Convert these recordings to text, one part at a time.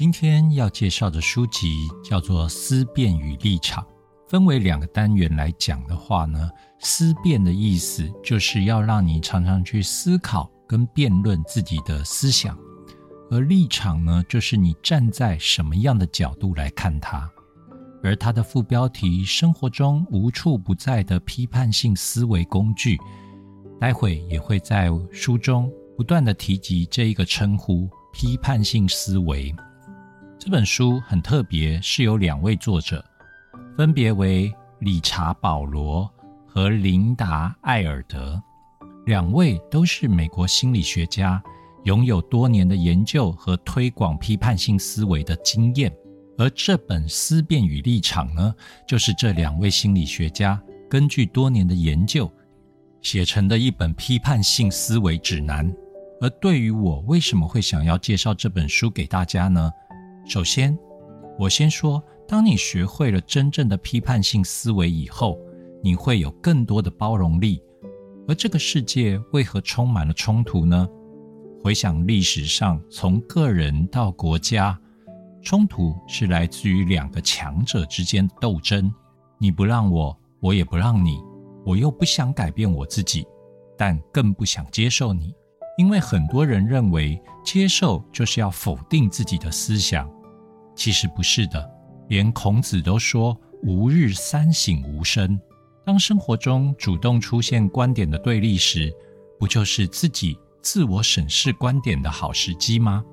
今天要介绍的书籍叫做《思辨与立场》，分为两个单元来讲的话呢，思辨的意思就是要让你常常去思考跟辩论自己的思想，而立场呢，就是你站在什么样的角度来看它。而它的副标题“生活中无处不在的批判性思维工具”，待会也会在书中不断的提及这一个称呼“批判性思维”。这本书很特别，是由两位作者，分别为理查·保罗和琳达·艾尔德，两位都是美国心理学家，拥有多年的研究和推广批判性思维的经验。而这本《思辨与立场》呢，就是这两位心理学家根据多年的研究写成的一本批判性思维指南。而对于我为什么会想要介绍这本书给大家呢？首先，我先说，当你学会了真正的批判性思维以后，你会有更多的包容力。而这个世界为何充满了冲突呢？回想历史上，从个人到国家。冲突是来自于两个强者之间的斗争，你不让我，我也不让你，我又不想改变我自己，但更不想接受你，因为很多人认为接受就是要否定自己的思想，其实不是的。连孔子都说“吾日三省吾身”，当生活中主动出现观点的对立时，不就是自己自我审视观点的好时机吗？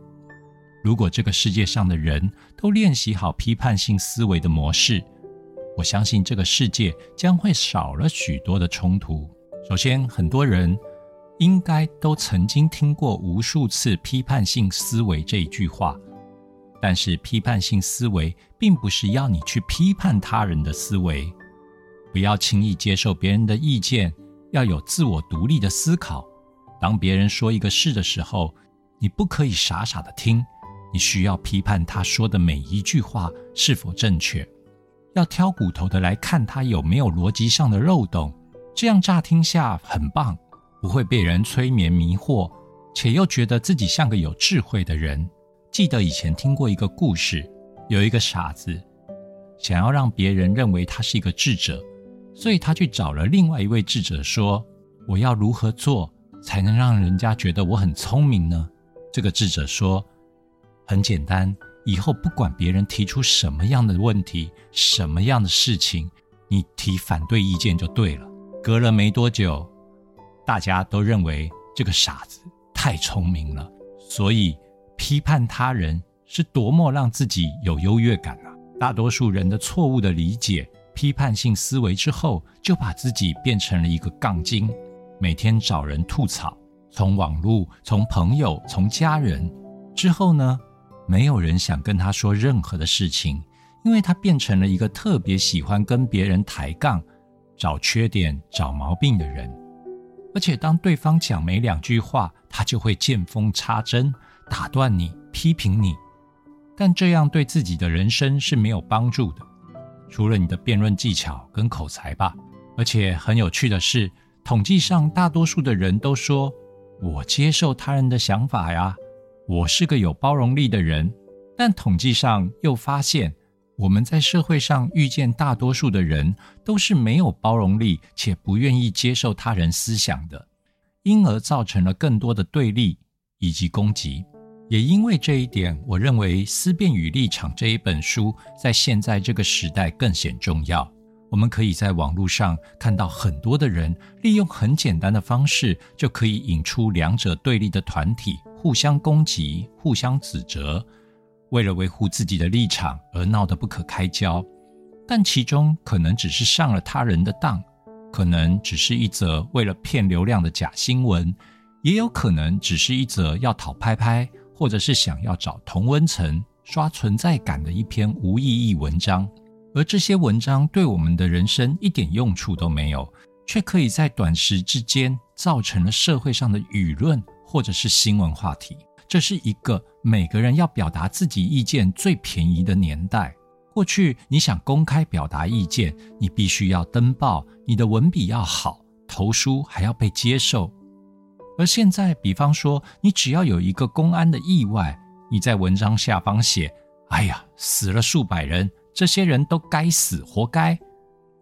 如果这个世界上的人都练习好批判性思维的模式，我相信这个世界将会少了许多的冲突。首先，很多人应该都曾经听过无数次“批判性思维”这一句话，但是批判性思维并不是要你去批判他人的思维，不要轻易接受别人的意见，要有自我独立的思考。当别人说一个事的时候，你不可以傻傻的听。你需要批判他说的每一句话是否正确，要挑骨头的来看他有没有逻辑上的漏洞。这样乍听下很棒，不会被人催眠迷惑，且又觉得自己像个有智慧的人。记得以前听过一个故事，有一个傻子想要让别人认为他是一个智者，所以他去找了另外一位智者说：“我要如何做才能让人家觉得我很聪明呢？”这个智者说。很简单，以后不管别人提出什么样的问题、什么样的事情，你提反对意见就对了。隔了没多久，大家都认为这个傻子太聪明了，所以批判他人是多么让自己有优越感啊！大多数人的错误的理解、批判性思维之后，就把自己变成了一个杠精，每天找人吐槽，从网络、从朋友、从家人之后呢？没有人想跟他说任何的事情，因为他变成了一个特别喜欢跟别人抬杠、找缺点、找毛病的人。而且，当对方讲没两句话，他就会见缝插针，打断你、批评你。但这样对自己的人生是没有帮助的，除了你的辩论技巧跟口才吧。而且很有趣的是，统计上大多数的人都说：“我接受他人的想法呀。”我是个有包容力的人，但统计上又发现，我们在社会上遇见大多数的人都是没有包容力且不愿意接受他人思想的，因而造成了更多的对立以及攻击。也因为这一点，我认为《思辨与立场》这一本书在现在这个时代更显重要。我们可以在网络上看到很多的人利用很简单的方式，就可以引出两者对立的团体。互相攻击、互相指责，为了维护自己的立场而闹得不可开交，但其中可能只是上了他人的当，可能只是一则为了骗流量的假新闻，也有可能只是一则要讨拍拍，或者是想要找同温层、刷存在感的一篇无意义文章。而这些文章对我们的人生一点用处都没有，却可以在短时之间造成了社会上的舆论。或者是新闻话题，这是一个每个人要表达自己意见最便宜的年代。过去你想公开表达意见，你必须要登报，你的文笔要好，投书还要被接受。而现在，比方说你只要有一个公安的意外，你在文章下方写“哎呀，死了数百人，这些人都该死，活该”，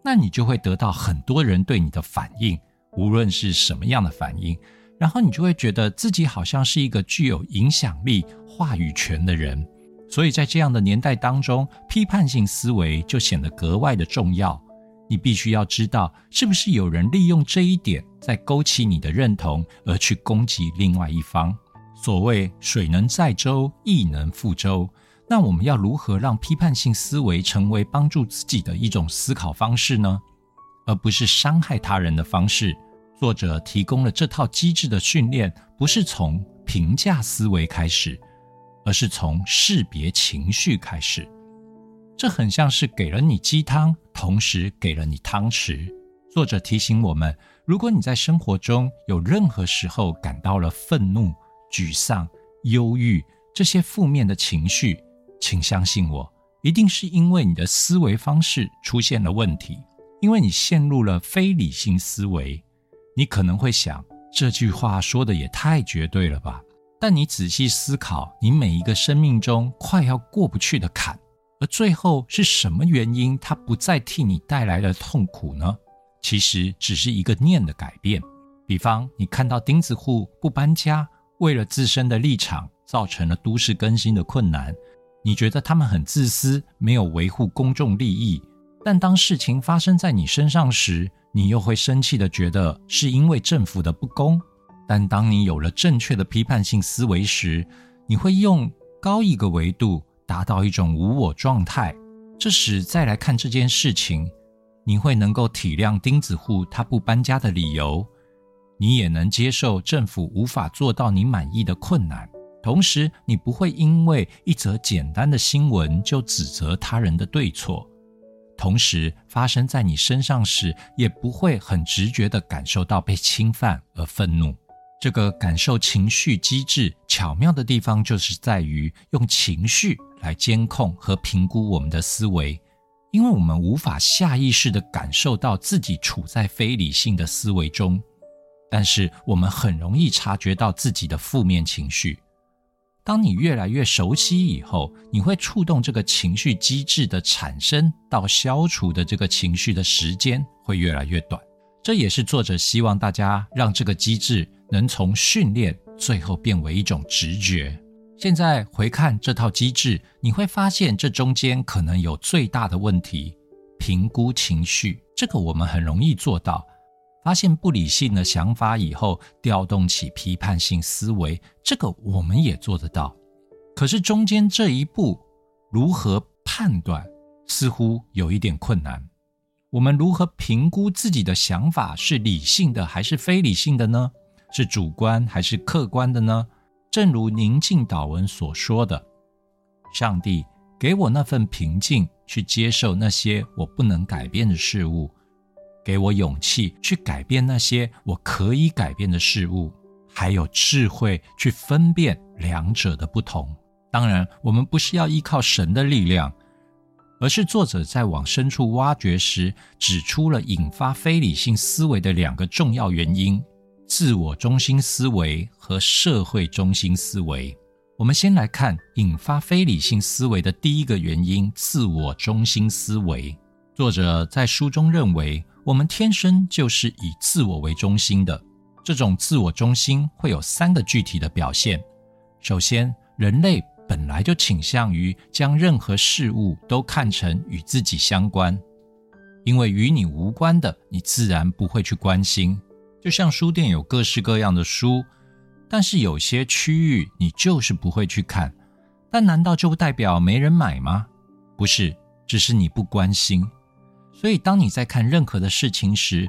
那你就会得到很多人对你的反应，无论是什么样的反应，然后你就会觉得自己好像是一个具有影响力、话语权的人。所以在这样的年代当中，批判性思维就显得格外的重要。你必须要知道，是不是有人利用这一点，在勾起你的认同，而去攻击另外一方。所谓“水能载舟，亦能覆舟”，那我们要如何让批判性思维成为帮助自己的一种思考方式呢？而不是伤害他人的方式。作者提供了这套机制的训练，不是从评价思维开始。而是从识别情绪开始，这很像是给了你鸡汤，同时给了你汤匙。作者提醒我们：如果你在生活中有任何时候感到了愤怒、沮丧、忧郁这些负面的情绪，请相信我，一定是因为你的思维方式出现了问题，因为你陷入了非理性思维。你可能会想，这句话说的也太绝对了吧？但你仔细思考，你每一个生命中快要过不去的坎，而最后是什么原因，它不再替你带来了痛苦呢？其实只是一个念的改变。比方，你看到钉子户不搬家，为了自身的立场，造成了都市更新的困难，你觉得他们很自私，没有维护公众利益。但当事情发生在你身上时，你又会生气的觉得是因为政府的不公。但当你有了正确的批判性思维时，你会用高一个维度达到一种无我状态。这时再来看这件事情，你会能够体谅钉子户他不搬家的理由，你也能接受政府无法做到你满意的困难。同时，你不会因为一则简单的新闻就指责他人的对错，同时发生在你身上时，也不会很直觉地感受到被侵犯而愤怒。这个感受情绪机制巧妙的地方，就是在于用情绪来监控和评估我们的思维，因为我们无法下意识的感受到自己处在非理性的思维中，但是我们很容易察觉到自己的负面情绪。当你越来越熟悉以后，你会触动这个情绪机制的产生到消除的这个情绪的时间会越来越短。这也是作者希望大家让这个机制。能从训练最后变为一种直觉。现在回看这套机制，你会发现这中间可能有最大的问题：评估情绪。这个我们很容易做到。发现不理性的想法以后，调动起批判性思维，这个我们也做得到。可是中间这一步如何判断，似乎有一点困难。我们如何评估自己的想法是理性的还是非理性的呢？是主观还是客观的呢？正如宁静祷文所说的：“上帝给我那份平静，去接受那些我不能改变的事物；给我勇气去改变那些我可以改变的事物；还有智慧去分辨两者的不同。”当然，我们不是要依靠神的力量，而是作者在往深处挖掘时，指出了引发非理性思维的两个重要原因。自我中心思维和社会中心思维。我们先来看引发非理性思维的第一个原因：自我中心思维。作者在书中认为，我们天生就是以自我为中心的。这种自我中心会有三个具体的表现。首先，人类本来就倾向于将任何事物都看成与自己相关，因为与你无关的，你自然不会去关心。就像书店有各式各样的书，但是有些区域你就是不会去看，但难道就代表没人买吗？不是，只是你不关心。所以当你在看任何的事情时，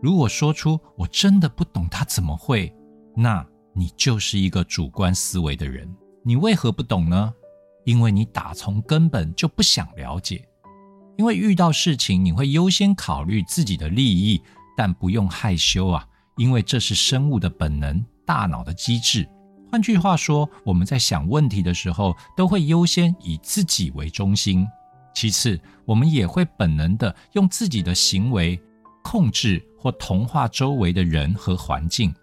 如果说出“我真的不懂他怎么会”，那你就是一个主观思维的人。你为何不懂呢？因为你打从根本就不想了解。因为遇到事情，你会优先考虑自己的利益。但不用害羞啊，因为这是生物的本能，大脑的机制。换句话说，我们在想问题的时候，都会优先以自己为中心，其次，我们也会本能的用自己的行为控制或同化周围的人和环境。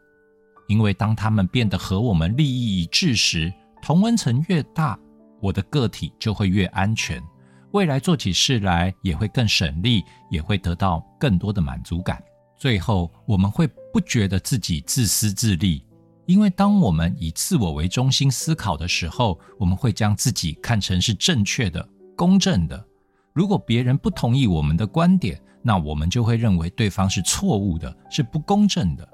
因为当他们变得和我们利益一致时，同温层越大，我的个体就会越安全，未来做起事来也会更省力，也会得到更多的满足感。最后，我们会不觉得自己自私自利，因为当我们以自我为中心思考的时候，我们会将自己看成是正确的、公正的。如果别人不同意我们的观点，那我们就会认为对方是错误的，是不公正的。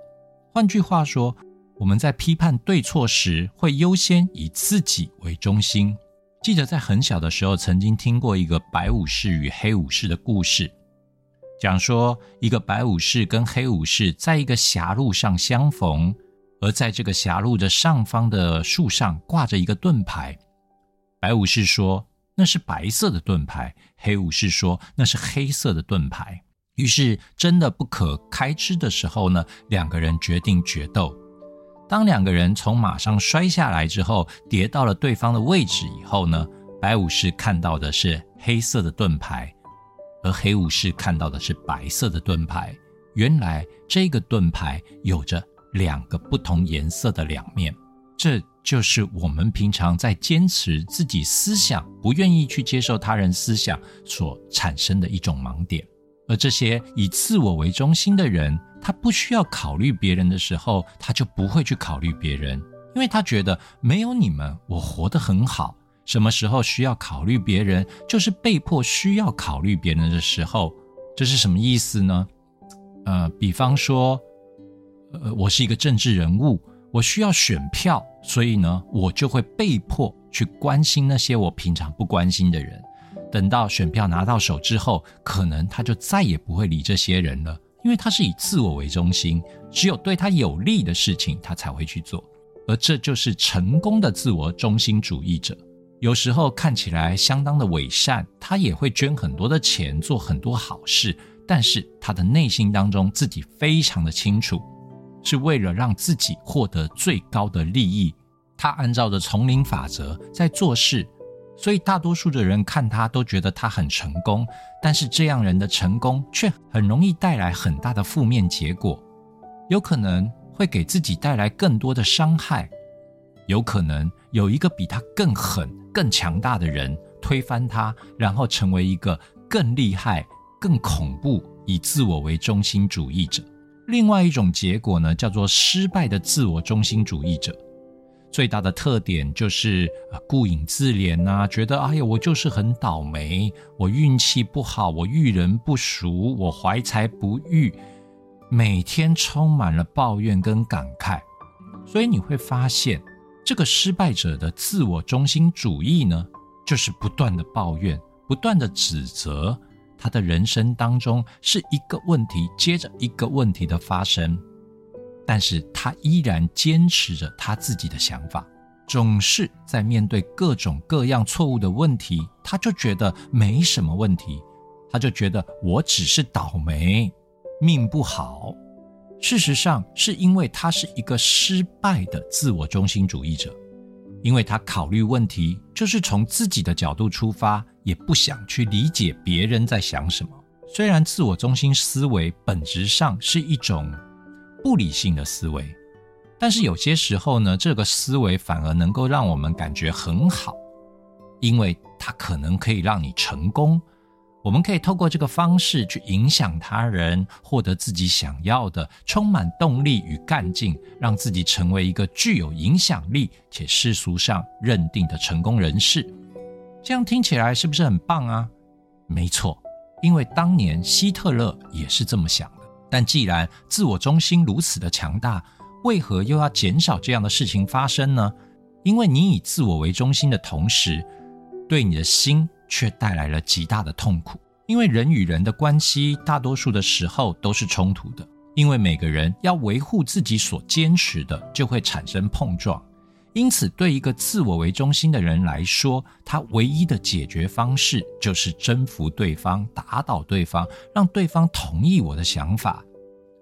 换句话说，我们在批判对错时，会优先以自己为中心。记得在很小的时候，曾经听过一个白武士与黑武士的故事。讲说，一个白武士跟黑武士在一个狭路上相逢，而在这个狭路的上方的树上挂着一个盾牌。白武士说那是白色的盾牌，黑武士说那是黑色的盾牌。于是真的不可开支的时候呢，两个人决定决斗。当两个人从马上摔下来之后，跌到了对方的位置以后呢，白武士看到的是黑色的盾牌。而黑武士看到的是白色的盾牌，原来这个盾牌有着两个不同颜色的两面，这就是我们平常在坚持自己思想，不愿意去接受他人思想所产生的一种盲点。而这些以自我为中心的人，他不需要考虑别人的时候，他就不会去考虑别人，因为他觉得没有你们，我活得很好。什么时候需要考虑别人，就是被迫需要考虑别人的时候，这是什么意思呢？呃，比方说，呃，我是一个政治人物，我需要选票，所以呢，我就会被迫去关心那些我平常不关心的人。等到选票拿到手之后，可能他就再也不会理这些人了，因为他是以自我为中心，只有对他有利的事情他才会去做，而这就是成功的自我中心主义者。有时候看起来相当的伪善，他也会捐很多的钱做很多好事，但是他的内心当中自己非常的清楚，是为了让自己获得最高的利益。他按照着丛林法则在做事，所以大多数的人看他都觉得他很成功，但是这样人的成功却很容易带来很大的负面结果，有可能会给自己带来更多的伤害。有可能有一个比他更狠、更强大的人推翻他，然后成为一个更厉害、更恐怖、以自我为中心主义者。另外一种结果呢，叫做失败的自我中心主义者。最大的特点就是啊，顾影自怜呐，觉得哎呀，我就是很倒霉，我运气不好，我遇人不淑，我怀才不遇，每天充满了抱怨跟感慨。所以你会发现。这个失败者的自我中心主义呢，就是不断的抱怨，不断的指责，他的人生当中是一个问题接着一个问题的发生，但是他依然坚持着他自己的想法，总是在面对各种各样错误的问题，他就觉得没什么问题，他就觉得我只是倒霉，命不好。事实上，是因为他是一个失败的自我中心主义者，因为他考虑问题就是从自己的角度出发，也不想去理解别人在想什么。虽然自我中心思维本质上是一种不理性的思维，但是有些时候呢，这个思维反而能够让我们感觉很好，因为它可能可以让你成功。我们可以透过这个方式去影响他人，获得自己想要的，充满动力与干劲，让自己成为一个具有影响力且世俗上认定的成功人士。这样听起来是不是很棒啊？没错，因为当年希特勒也是这么想的。但既然自我中心如此的强大，为何又要减少这样的事情发生呢？因为你以自我为中心的同时，对你的心。却带来了极大的痛苦，因为人与人的关系大多数的时候都是冲突的，因为每个人要维护自己所坚持的，就会产生碰撞。因此，对一个自我为中心的人来说，他唯一的解决方式就是征服对方，打倒对方，让对方同意我的想法。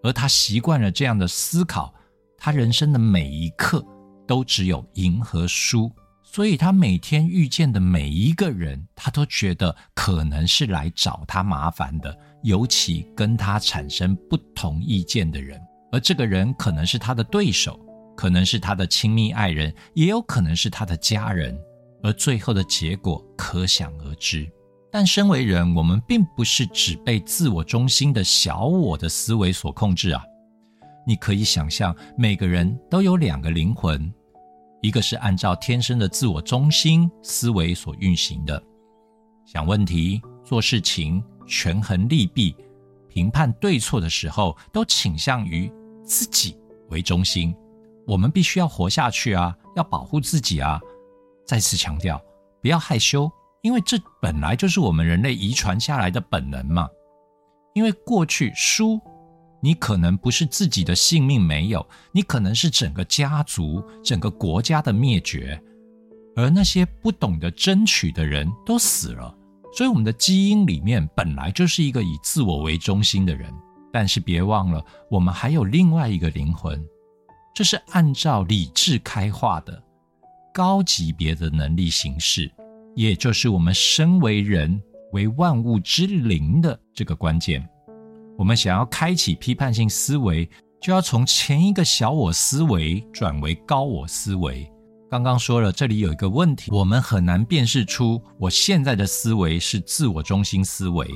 而他习惯了这样的思考，他人生的每一刻都只有赢和输。所以他每天遇见的每一个人，他都觉得可能是来找他麻烦的，尤其跟他产生不同意见的人，而这个人可能是他的对手，可能是他的亲密爱人，也有可能是他的家人，而最后的结果可想而知。但身为人，我们并不是只被自我中心的小我的思维所控制啊！你可以想象，每个人都有两个灵魂，一个是按照天生的自我中心思维所运行的，想问题、做事情、权衡利弊、评判对错的时候，都倾向于自己为中心。我们必须要活下去啊，要保护自己啊！再次强调，不要害羞。因为这本来就是我们人类遗传下来的本能嘛。因为过去输，你可能不是自己的性命没有，你可能是整个家族、整个国家的灭绝，而那些不懂得争取的人都死了。所以我们的基因里面本来就是一个以自我为中心的人。但是别忘了，我们还有另外一个灵魂，这是按照理智开化的高级别的能力形式。也就是我们身为人为万物之灵的这个关键，我们想要开启批判性思维，就要从前一个小我思维转为高我思维。刚刚说了，这里有一个问题，我们很难辨识出我现在的思维是自我中心思维，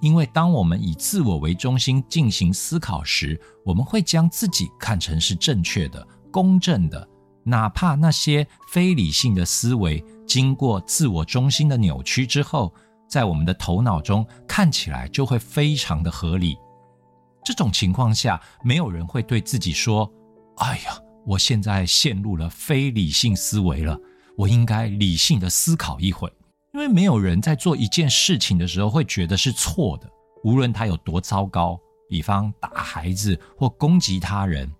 因为当我们以自我为中心进行思考时，我们会将自己看成是正确的、公正的，哪怕那些非理性的思维。经过自我中心的扭曲之后，在我们的头脑中看起来就会非常的合理。这种情况下，没有人会对自己说：“哎呀，我现在陷入了非理性思维了，我应该理性的思考一会。”因为没有人在做一件事情的时候会觉得是错的，无论他有多糟糕，比方打孩子或攻击他人，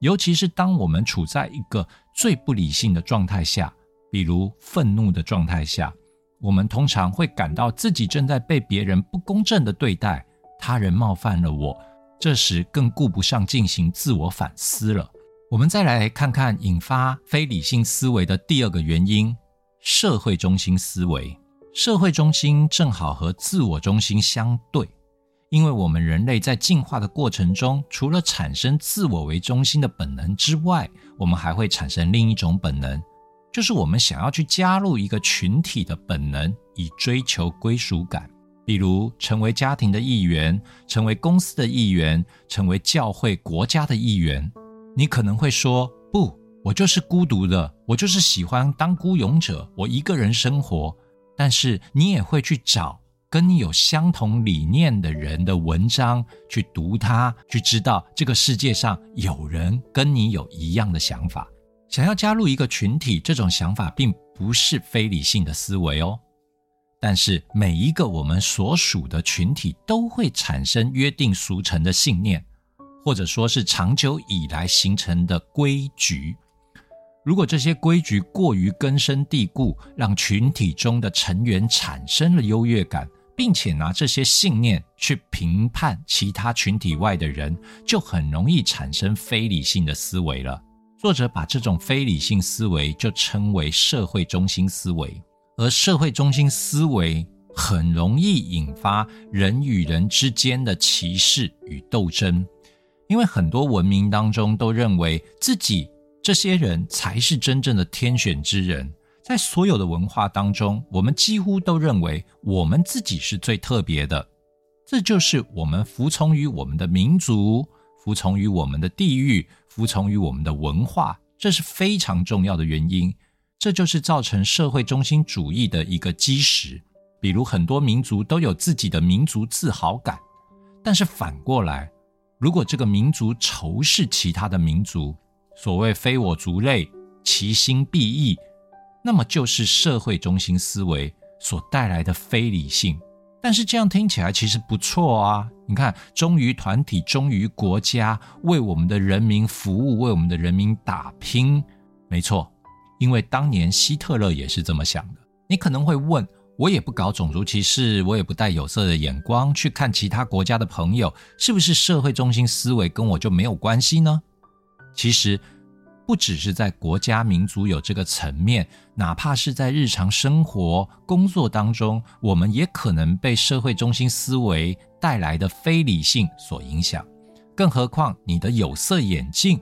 尤其是当我们处在一个最不理性的状态下。比如愤怒的状态下，我们通常会感到自己正在被别人不公正的对待，他人冒犯了我，这时更顾不上进行自我反思了。我们再来看看引发非理性思维的第二个原因——社会中心思维。社会中心正好和自我中心相对，因为我们人类在进化的过程中，除了产生自我为中心的本能之外，我们还会产生另一种本能。就是我们想要去加入一个群体的本能，以追求归属感，比如成为家庭的一员，成为公司的一员，成为教会、国家的一员。你可能会说：“不，我就是孤独的，我就是喜欢当孤勇者，我一个人生活。”但是你也会去找跟你有相同理念的人的文章去读它，去知道这个世界上有人跟你有一样的想法。想要加入一个群体，这种想法并不是非理性的思维哦。但是每一个我们所属的群体都会产生约定俗成的信念，或者说是长久以来形成的规矩。如果这些规矩过于根深蒂固，让群体中的成员产生了优越感，并且拿这些信念去评判其他群体外的人，就很容易产生非理性的思维了。作者把这种非理性思维就称为社会中心思维，而社会中心思维很容易引发人与人之间的歧视与斗争，因为很多文明当中都认为自己这些人才是真正的天选之人，在所有的文化当中，我们几乎都认为我们自己是最特别的，这就是我们服从于我们的民族。服从于我们的地域，服从于我们的文化，这是非常重要的原因。这就是造成社会中心主义的一个基石。比如，很多民族都有自己的民族自豪感，但是反过来，如果这个民族仇视其他的民族，所谓“非我族类，其心必异”，那么就是社会中心思维所带来的非理性。但是这样听起来其实不错啊！你看，忠于团体，忠于国家，为我们的人民服务，为我们的人民打拼，没错。因为当年希特勒也是这么想的。你可能会问，我也不搞种族歧视，我也不带有色的眼光去看其他国家的朋友，是不是社会中心思维跟我就没有关系呢？其实。不只是在国家民族有这个层面，哪怕是在日常生活工作当中，我们也可能被社会中心思维带来的非理性所影响。更何况你的有色眼镜，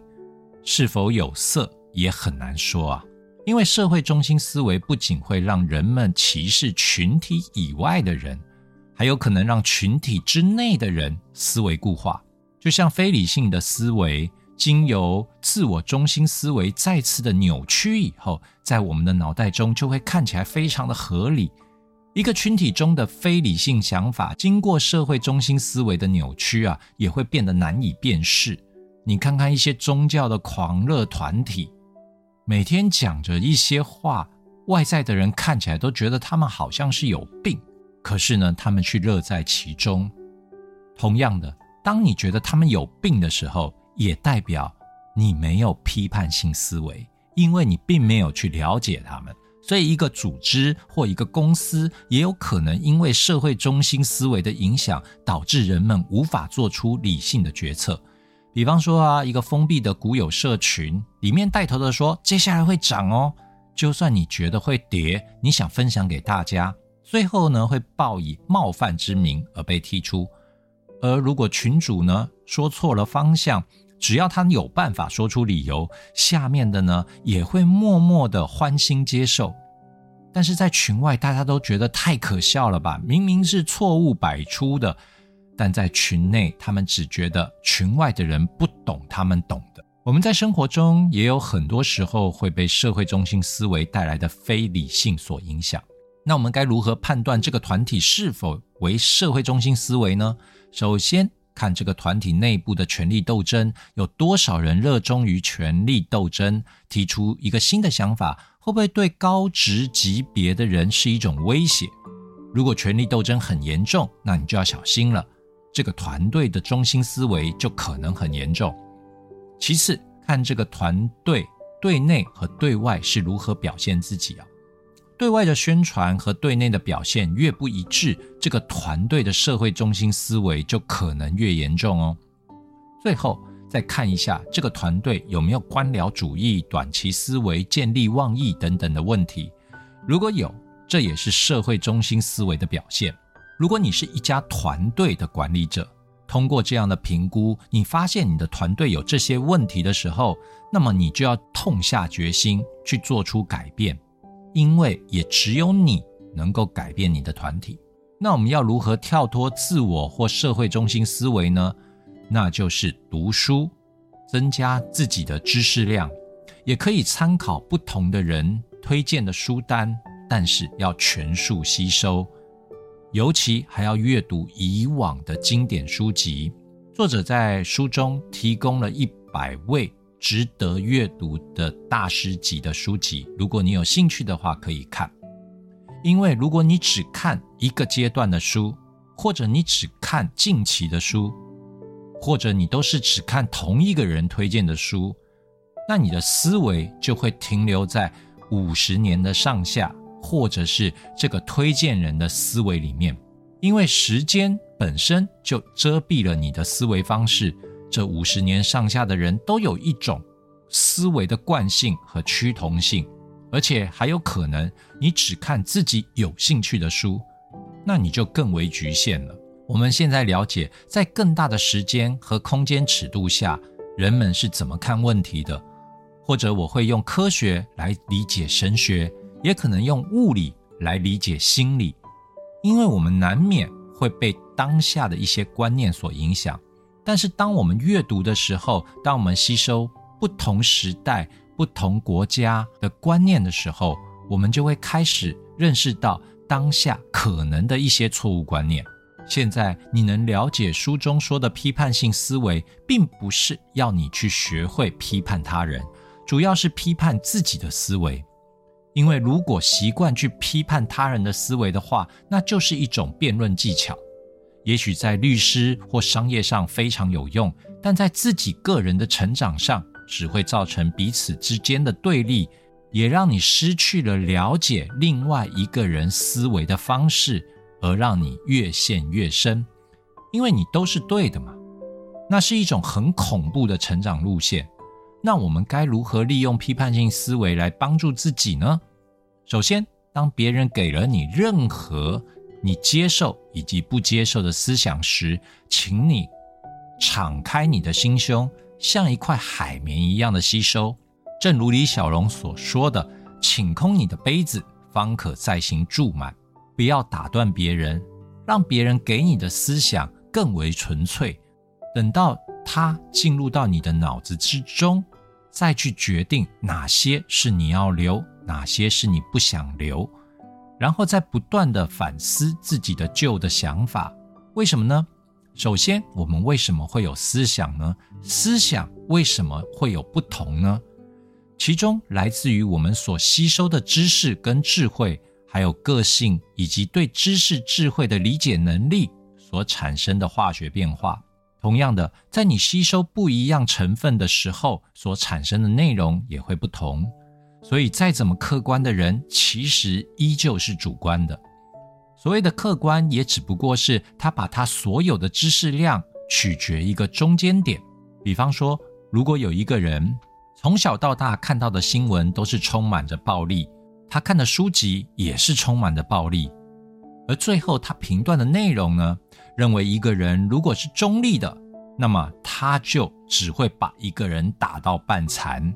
是否有色也很难说啊。因为社会中心思维不仅会让人们歧视群体以外的人，还有可能让群体之内的人思维固化。就像非理性的思维，经由自我中心思维再次的扭曲以后，在我们的脑袋中就会看起来非常的合理。一个群体中的非理性想法，经过社会中心思维的扭曲啊，也会变得难以辨识。你看看一些宗教的狂热团体。每天讲着一些话，外在的人看起来都觉得他们好像是有病，可是呢，他们却乐在其中。同样的，当你觉得他们有病的时候，也代表你没有批判性思维，因为你并没有去了解他们。所以，一个组织或一个公司也有可能因为社会中心思维的影响，导致人们无法做出理性的决策。比方说啊，一个封闭的股友社群里面带头的说，接下来会涨哦。就算你觉得会跌，你想分享给大家，最后呢会报以冒犯之名而被踢出。而如果群主呢说错了方向，只要他有办法说出理由，下面的呢也会默默的欢欣接受。但是在群外，大家都觉得太可笑了吧？明明是错误百出的。但在群内，他们只觉得群外的人不懂他们懂的。我们在生活中也有很多时候会被社会中心思维带来的非理性所影响。那我们该如何判断这个团体是否为社会中心思维呢？首先看这个团体内部的权力斗争，有多少人热衷于权力斗争？提出一个新的想法，会不会对高职级别的人是一种威胁？如果权力斗争很严重，那你就要小心了。这个团队的中心思维就可能很严重。其次，看这个团队对内和对外是如何表现自己啊？对外的宣传和对内的表现越不一致，这个团队的社会中心思维就可能越严重哦。最后，再看一下这个团队有没有官僚主义、短期思维、见利忘义等等的问题。如果有，这也是社会中心思维的表现。如果你是一家团队的管理者，通过这样的评估，你发现你的团队有这些问题的时候，那么你就要痛下决心去做出改变，因为也只有你能够改变你的团体。那我们要如何跳脱自我或社会中心思维呢？那就是读书，增加自己的知识量，也可以参考不同的人推荐的书单，但是要全数吸收。尤其还要阅读以往的经典书籍。作者在书中提供了一百位值得阅读的大师级的书籍，如果你有兴趣的话，可以看。因为如果你只看一个阶段的书，或者你只看近期的书，或者你都是只看同一个人推荐的书，那你的思维就会停留在五十年的上下。或者是这个推荐人的思维里面，因为时间本身就遮蔽了你的思维方式。这五十年上下的人都有一种思维的惯性和趋同性，而且还有可能你只看自己有兴趣的书，那你就更为局限了。我们现在了解，在更大的时间和空间尺度下，人们是怎么看问题的，或者我会用科学来理解神学。也可能用物理来理解心理，因为我们难免会被当下的一些观念所影响。但是，当我们阅读的时候，当我们吸收不同时代、不同国家的观念的时候，我们就会开始认识到当下可能的一些错误观念。现在，你能了解书中说的批判性思维，并不是要你去学会批判他人，主要是批判自己的思维。因为如果习惯去批判他人的思维的话，那就是一种辩论技巧，也许在律师或商业上非常有用，但在自己个人的成长上，只会造成彼此之间的对立，也让你失去了了解另外一个人思维的方式，而让你越陷越深。因为你都是对的嘛，那是一种很恐怖的成长路线。那我们该如何利用批判性思维来帮助自己呢？首先，当别人给了你任何你接受以及不接受的思想时，请你敞开你的心胸，像一块海绵一样的吸收。正如李小龙所说的：“请空你的杯子，方可再行注满。”不要打断别人，让别人给你的思想更为纯粹。等到他进入到你的脑子之中，再去决定哪些是你要留，哪些是你不想留，然后再不断的反思自己的旧的想法。为什么呢？首先，我们为什么会有思想呢？思想为什么会有不同呢？其中来自于我们所吸收的知识跟智慧。还有个性以及对知识智慧的理解能力所产生的化学变化。同样的，在你吸收不一样成分的时候，所产生的内容也会不同。所以，再怎么客观的人，其实依旧是主观的。所谓的客观，也只不过是他把他所有的知识量取决一个中间点。比方说，如果有一个人从小到大看到的新闻都是充满着暴力。他看的书籍也是充满着暴力，而最后他评断的内容呢，认为一个人如果是中立的，那么他就只会把一个人打到半残；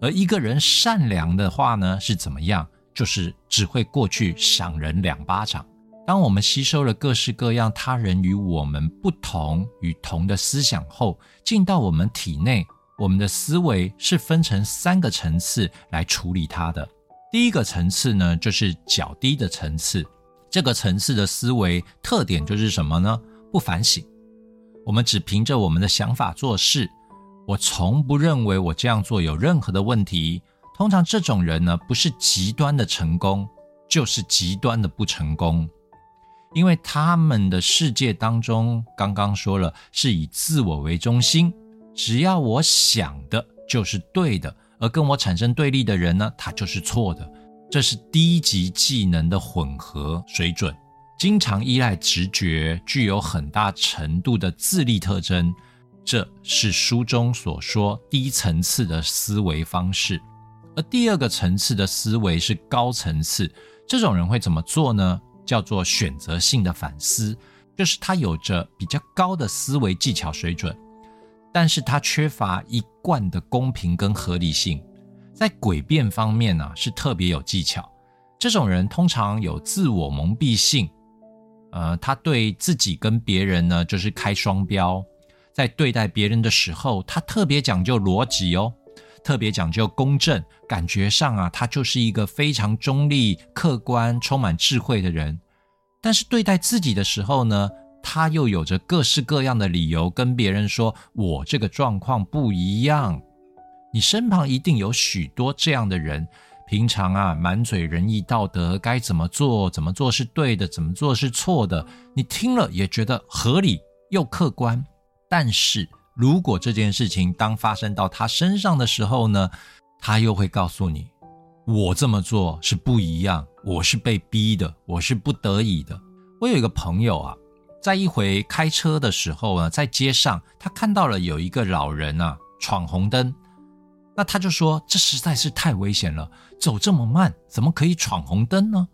而一个人善良的话呢，是怎么样？就是只会过去赏人两巴掌。当我们吸收了各式各样他人与我们不同与同的思想后，进到我们体内，我们的思维是分成三个层次来处理它的。第一个层次呢，就是较低的层次。这个层次的思维特点就是什么呢？不反省，我们只凭着我们的想法做事。我从不认为我这样做有任何的问题。通常这种人呢，不是极端的成功，就是极端的不成功，因为他们的世界当中，刚刚说了是以自我为中心，只要我想的就是对的。而跟我产生对立的人呢，他就是错的。这是低级技能的混合水准，经常依赖直觉，具有很大程度的自立特征。这是书中所说低层次的思维方式。而第二个层次的思维是高层次，这种人会怎么做呢？叫做选择性的反思，就是他有着比较高的思维技巧水准。但是他缺乏一贯的公平跟合理性，在诡辩方面呢是特别有技巧。这种人通常有自我蒙蔽性，呃，他对自己跟别人呢就是开双标，在对待别人的时候，他特别讲究逻辑哦，特别讲究公正，感觉上啊，他就是一个非常中立、客观、充满智慧的人。但是对待自己的时候呢？他又有着各式各样的理由跟别人说：“我这个状况不一样。”你身旁一定有许多这样的人，平常啊满嘴仁义道德，该怎么做怎么做是对的，怎么做是错的，你听了也觉得合理又客观。但是如果这件事情当发生到他身上的时候呢，他又会告诉你：“我这么做是不一样，我是被逼的，我是不得已的。”我有一个朋友啊。在一回开车的时候呢，在街上他看到了有一个老人啊闯红灯，那他就说这实在是太危险了，走这么慢怎么可以闯红灯呢？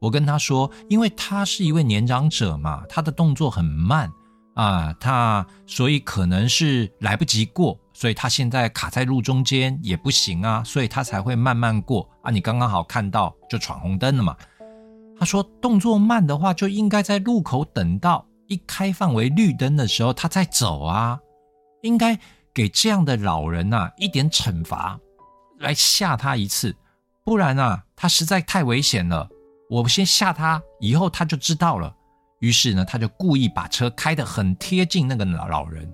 我跟他说，因为他是一位年长者嘛，他的动作很慢啊，他所以可能是来不及过，所以他现在卡在路中间也不行啊，所以他才会慢慢过啊。你刚刚好看到就闯红灯了嘛。他说：“动作慢的话，就应该在路口等到一开放为绿灯的时候，他再走啊。应该给这样的老人呐一点惩罚，来吓他一次。不然啊，他实在太危险了。我先吓他，以后他就知道了。于是呢，他就故意把车开得很贴近那个老老人。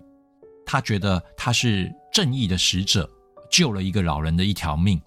他觉得他是正义的使者，救了一个老人的一条命。”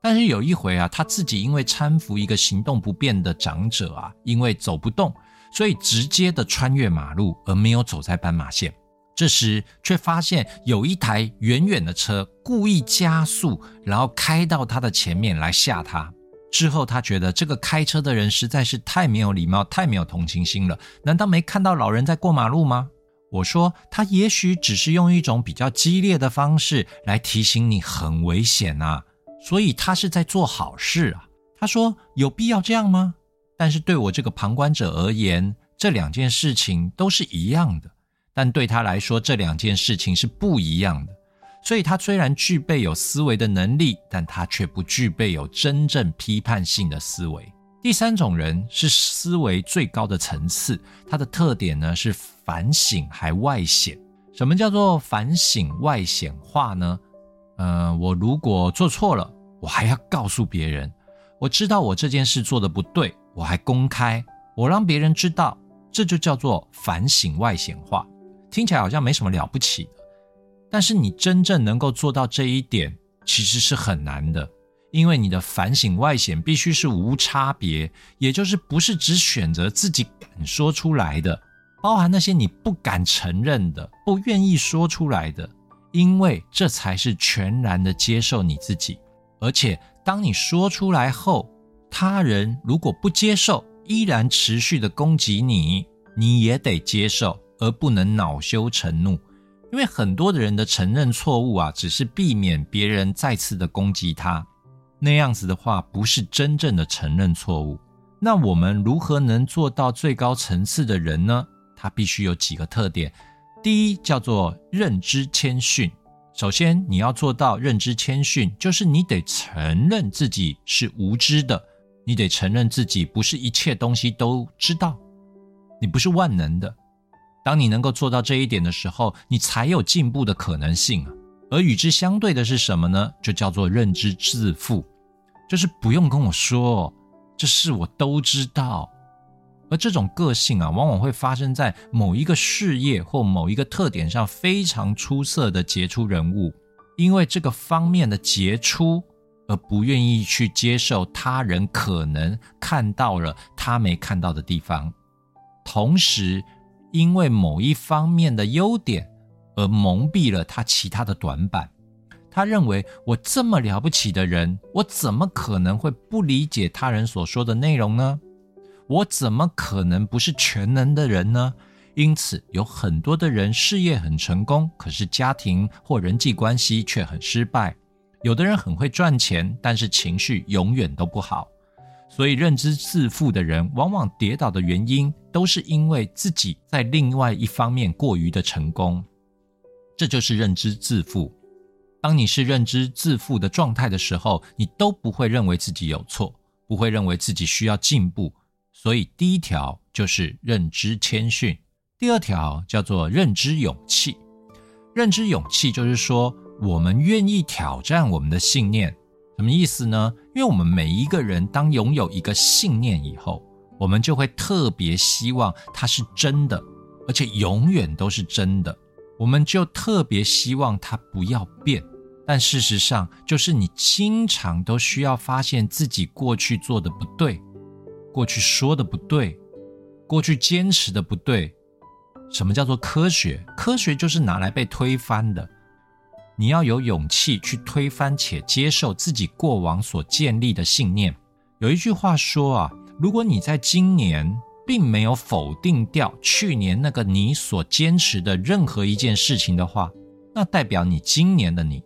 但是有一回啊，他自己因为搀扶一个行动不便的长者啊，因为走不动，所以直接的穿越马路，而没有走在斑马线。这时却发现有一台远远的车故意加速，然后开到他的前面来吓他。之后他觉得这个开车的人实在是太没有礼貌，太没有同情心了。难道没看到老人在过马路吗？我说他也许只是用一种比较激烈的方式来提醒你很危险啊。所以他是在做好事啊。他说：“有必要这样吗？”但是对我这个旁观者而言，这两件事情都是一样的。但对他来说，这两件事情是不一样的。所以，他虽然具备有思维的能力，但他却不具备有真正批判性的思维。第三种人是思维最高的层次，他的特点呢是反省还外显。什么叫做反省外显化呢？嗯，我如果做错了，我还要告诉别人，我知道我这件事做的不对，我还公开，我让别人知道，这就叫做反省外显化。听起来好像没什么了不起的，但是你真正能够做到这一点，其实是很难的，因为你的反省外显必须是无差别，也就是不是只选择自己敢说出来的，包含那些你不敢承认的、不愿意说出来的，因为这才是全然的接受你自己。而且当你说出来后，他人如果不接受，依然持续的攻击你，你也得接受。而不能恼羞成怒，因为很多的人的承认错误啊，只是避免别人再次的攻击他。那样子的话，不是真正的承认错误。那我们如何能做到最高层次的人呢？他必须有几个特点。第一，叫做认知谦逊。首先，你要做到认知谦逊，就是你得承认自己是无知的，你得承认自己不是一切东西都知道，你不是万能的。当你能够做到这一点的时候，你才有进步的可能性啊。而与之相对的是什么呢？就叫做认知自负，就是不用跟我说，这事我都知道。而这种个性啊，往往会发生在某一个事业或某一个特点上非常出色的杰出人物，因为这个方面的杰出，而不愿意去接受他人可能看到了他没看到的地方，同时。因为某一方面的优点而蒙蔽了他其他的短板，他认为我这么了不起的人，我怎么可能会不理解他人所说的内容呢？我怎么可能不是全能的人呢？因此，有很多的人事业很成功，可是家庭或人际关系却很失败；有的人很会赚钱，但是情绪永远都不好。所以，认知自负的人往往跌倒的原因，都是因为自己在另外一方面过于的成功。这就是认知自负。当你是认知自负的状态的时候，你都不会认为自己有错，不会认为自己需要进步。所以，第一条就是认知谦逊，第二条叫做认知勇气。认知勇气就是说，我们愿意挑战我们的信念。什么意思呢？因为我们每一个人当拥有一个信念以后，我们就会特别希望它是真的，而且永远都是真的。我们就特别希望它不要变。但事实上，就是你经常都需要发现自己过去做的不对，过去说的不对，过去坚持的不对。什么叫做科学？科学就是拿来被推翻的。你要有勇气去推翻且接受自己过往所建立的信念。有一句话说啊，如果你在今年并没有否定掉去年那个你所坚持的任何一件事情的话，那代表你今年的你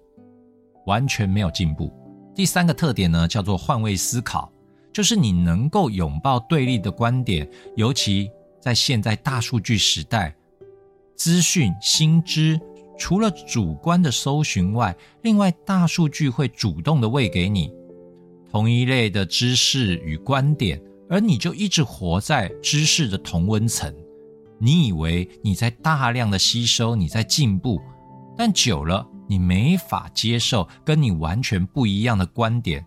完全没有进步。第三个特点呢，叫做换位思考，就是你能够拥抱对立的观点，尤其在现在大数据时代，资讯新知。除了主观的搜寻外，另外大数据会主动的喂给你同一类的知识与观点，而你就一直活在知识的同温层。你以为你在大量的吸收，你在进步，但久了你没法接受跟你完全不一样的观点，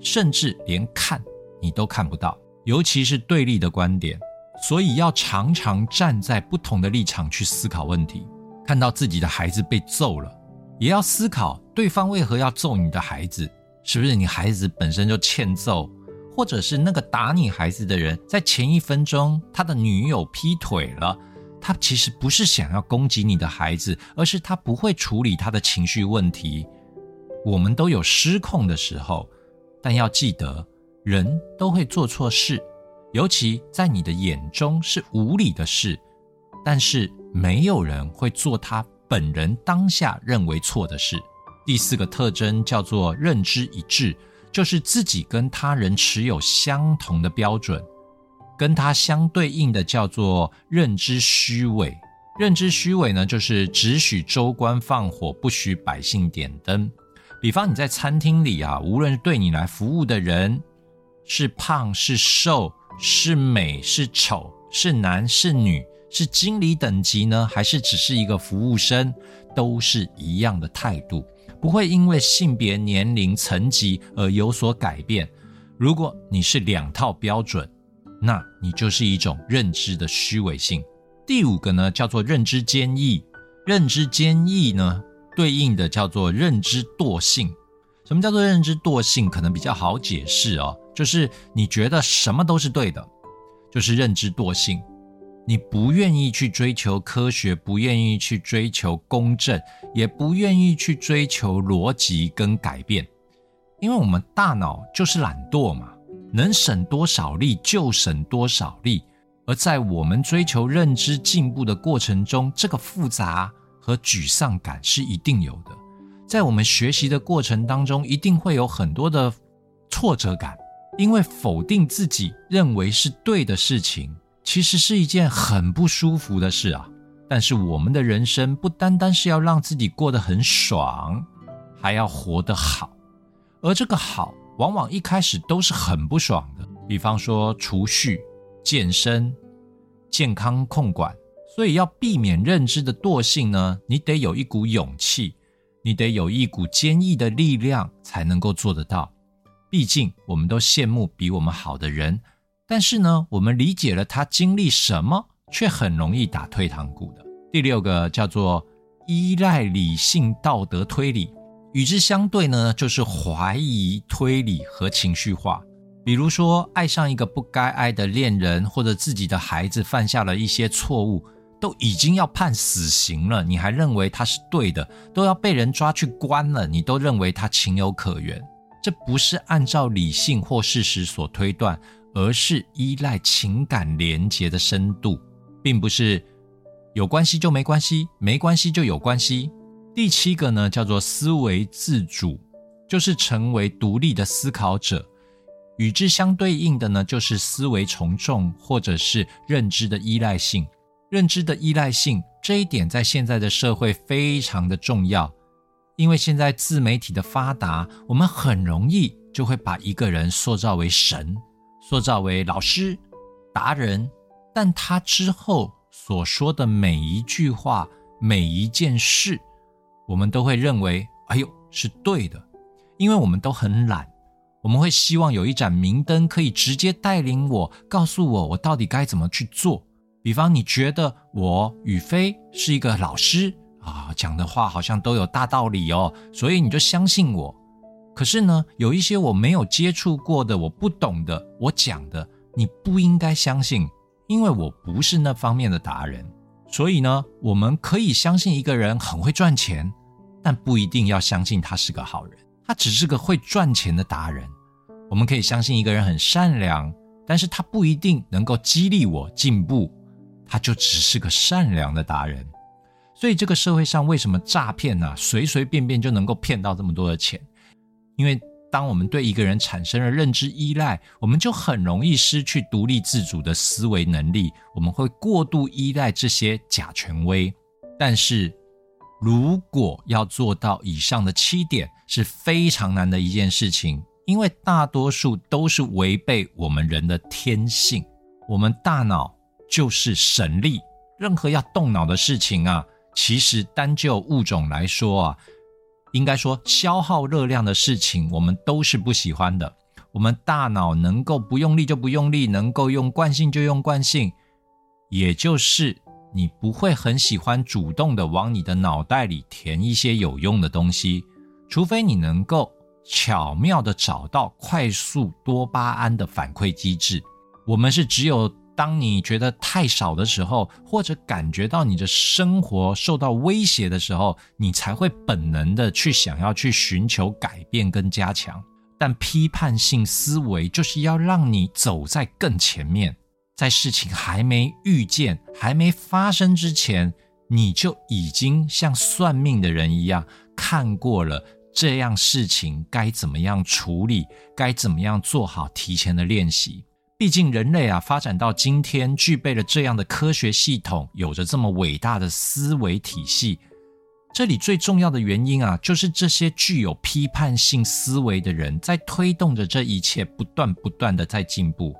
甚至连看你都看不到，尤其是对立的观点。所以要常常站在不同的立场去思考问题。看到自己的孩子被揍了，也要思考对方为何要揍你的孩子，是不是你孩子本身就欠揍，或者是那个打你孩子的人在前一分钟他的女友劈腿了，他其实不是想要攻击你的孩子，而是他不会处理他的情绪问题。我们都有失控的时候，但要记得，人都会做错事，尤其在你的眼中是无理的事，但是。没有人会做他本人当下认为错的事。第四个特征叫做认知一致，就是自己跟他人持有相同的标准。跟他相对应的叫做认知虚伪。认知虚伪呢，就是只许州官放火，不许百姓点灯。比方你在餐厅里啊，无论是对你来服务的人是胖是瘦，是美是丑，是男是女，是经理等级呢，还是只是一个服务生，都是一样的态度，不会因为性别、年龄、层级而有所改变。如果你是两套标准，那你就是一种认知的虚伪性。第五个呢，叫做认知坚毅。认知坚毅呢，对应的叫做认知惰性。什么叫做认知惰性？可能比较好解释哦，就是你觉得什么都是对的，就是认知惰性。你不愿意去追求科学，不愿意去追求公正，也不愿意去追求逻辑跟改变，因为我们大脑就是懒惰嘛，能省多少力就省多少力。而在我们追求认知进步的过程中，这个复杂和沮丧感是一定有的。在我们学习的过程当中，一定会有很多的挫折感，因为否定自己认为是对的事情，其实是一件很不舒服的事啊。但是我们的人生不单单是要让自己过得很爽，还要活得好。而这个好，往往一开始都是很不爽的。比方说储蓄。健身、健康控管，所以要避免认知的惰性呢，你得有一股勇气，你得有一股坚毅的力量，才能够做得到。毕竟，我们都羡慕比我们好的人，但是呢，我们理解了他经历什么，却很容易打退堂鼓的。第六个叫做依赖理性道德推理，与之相对呢，就是怀疑推理和情绪化。比如说，爱上一个不该爱的恋人，或者自己的孩子犯下了一些错误，都已经要判死刑了，你还认为他是对的，都要被人抓去关了，你都认为他情有可原。这不是按照理性或事实所推断，而是依赖情感连结的深度，并不是有关系就没关系，没关系就有关系。第七个呢，叫做思维自主，就是成为独立的思考者。与之相对应的呢，就是思维从众，或者是认知的依赖性。认知的依赖性这一点，在现在的社会非常的重要，因为现在自媒体的发达，我们很容易就会把一个人塑造为神，塑造为老师、达人，但他之后所说的每一句话、每一件事，我们都会认为，哎呦，是对的，因为我们都很懒。我们会希望有一盏明灯，可以直接带领我，告诉我我到底该怎么去做。比方，你觉得我宇飞是一个老师啊，讲的话好像都有大道理哦，所以你就相信我。可是呢，有一些我没有接触过的、我不懂的，我讲的你不应该相信，因为我不是那方面的达人。所以呢，我们可以相信一个人很会赚钱，但不一定要相信他是个好人。他只是个会赚钱的达人，我们可以相信一个人很善良，但是他不一定能够激励我进步，他就只是个善良的达人。所以这个社会上为什么诈骗呢？随随便便就能够骗到这么多的钱？因为当我们对一个人产生了认知依赖，我们就很容易失去独立自主的思维能力，我们会过度依赖这些假权威，但是。如果要做到以上的七点是非常难的一件事情，因为大多数都是违背我们人的天性。我们大脑就是神力，任何要动脑的事情啊，其实单就物种来说啊，应该说消耗热量的事情，我们都是不喜欢的。我们大脑能够不用力就不用力，能够用惯性就用惯性，也就是。你不会很喜欢主动的往你的脑袋里填一些有用的东西，除非你能够巧妙的找到快速多巴胺的反馈机制。我们是只有当你觉得太少的时候，或者感觉到你的生活受到威胁的时候，你才会本能的去想要去寻求改变跟加强。但批判性思维就是要让你走在更前面。在事情还没遇见、还没发生之前，你就已经像算命的人一样看过了这样事情该怎么样处理，该怎么样做好提前的练习。毕竟人类啊，发展到今天，具备了这样的科学系统，有着这么伟大的思维体系。这里最重要的原因啊，就是这些具有批判性思维的人在推动着这一切，不断不断的在进步。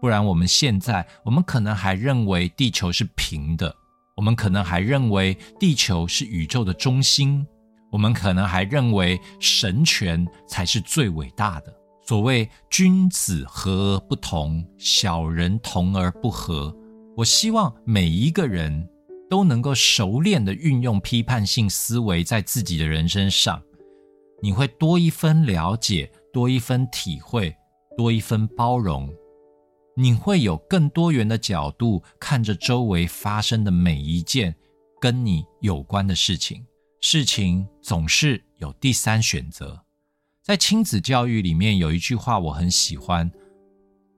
不然，我们现在，我们可能还认为地球是平的，我们可能还认为地球是宇宙的中心，我们可能还认为神权才是最伟大的。所谓君子和而不同，小人同而不和。我希望每一个人都能够熟练的运用批判性思维在自己的人生上，你会多一分了解，多一分体会，多一分包容。你会有更多元的角度看着周围发生的每一件跟你有关的事情。事情总是有第三选择。在亲子教育里面有一句话我很喜欢：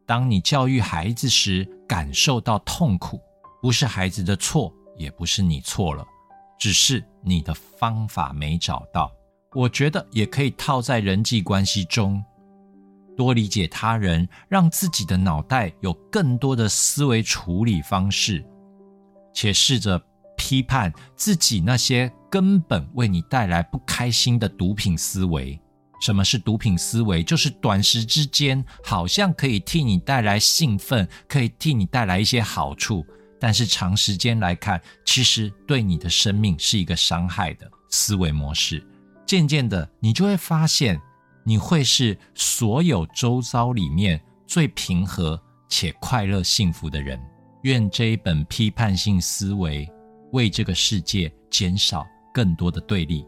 当你教育孩子时感受到痛苦，不是孩子的错，也不是你错了，只是你的方法没找到。我觉得也可以套在人际关系中，多理解他人，让自己的脑袋有更多的思维处理方式，且试着批判自己那些根本为你带来不开心的毒品思维。什么是毒品思维？就是短时之间好像可以替你带来兴奋，可以替你带来一些好处，但是长时间来看，其实对你的生命是一个伤害的思维模式。渐渐的，你就会发现，你会是所有周遭里面最平和且快乐、幸福的人。愿这一本批判性思维为这个世界减少更多的对立。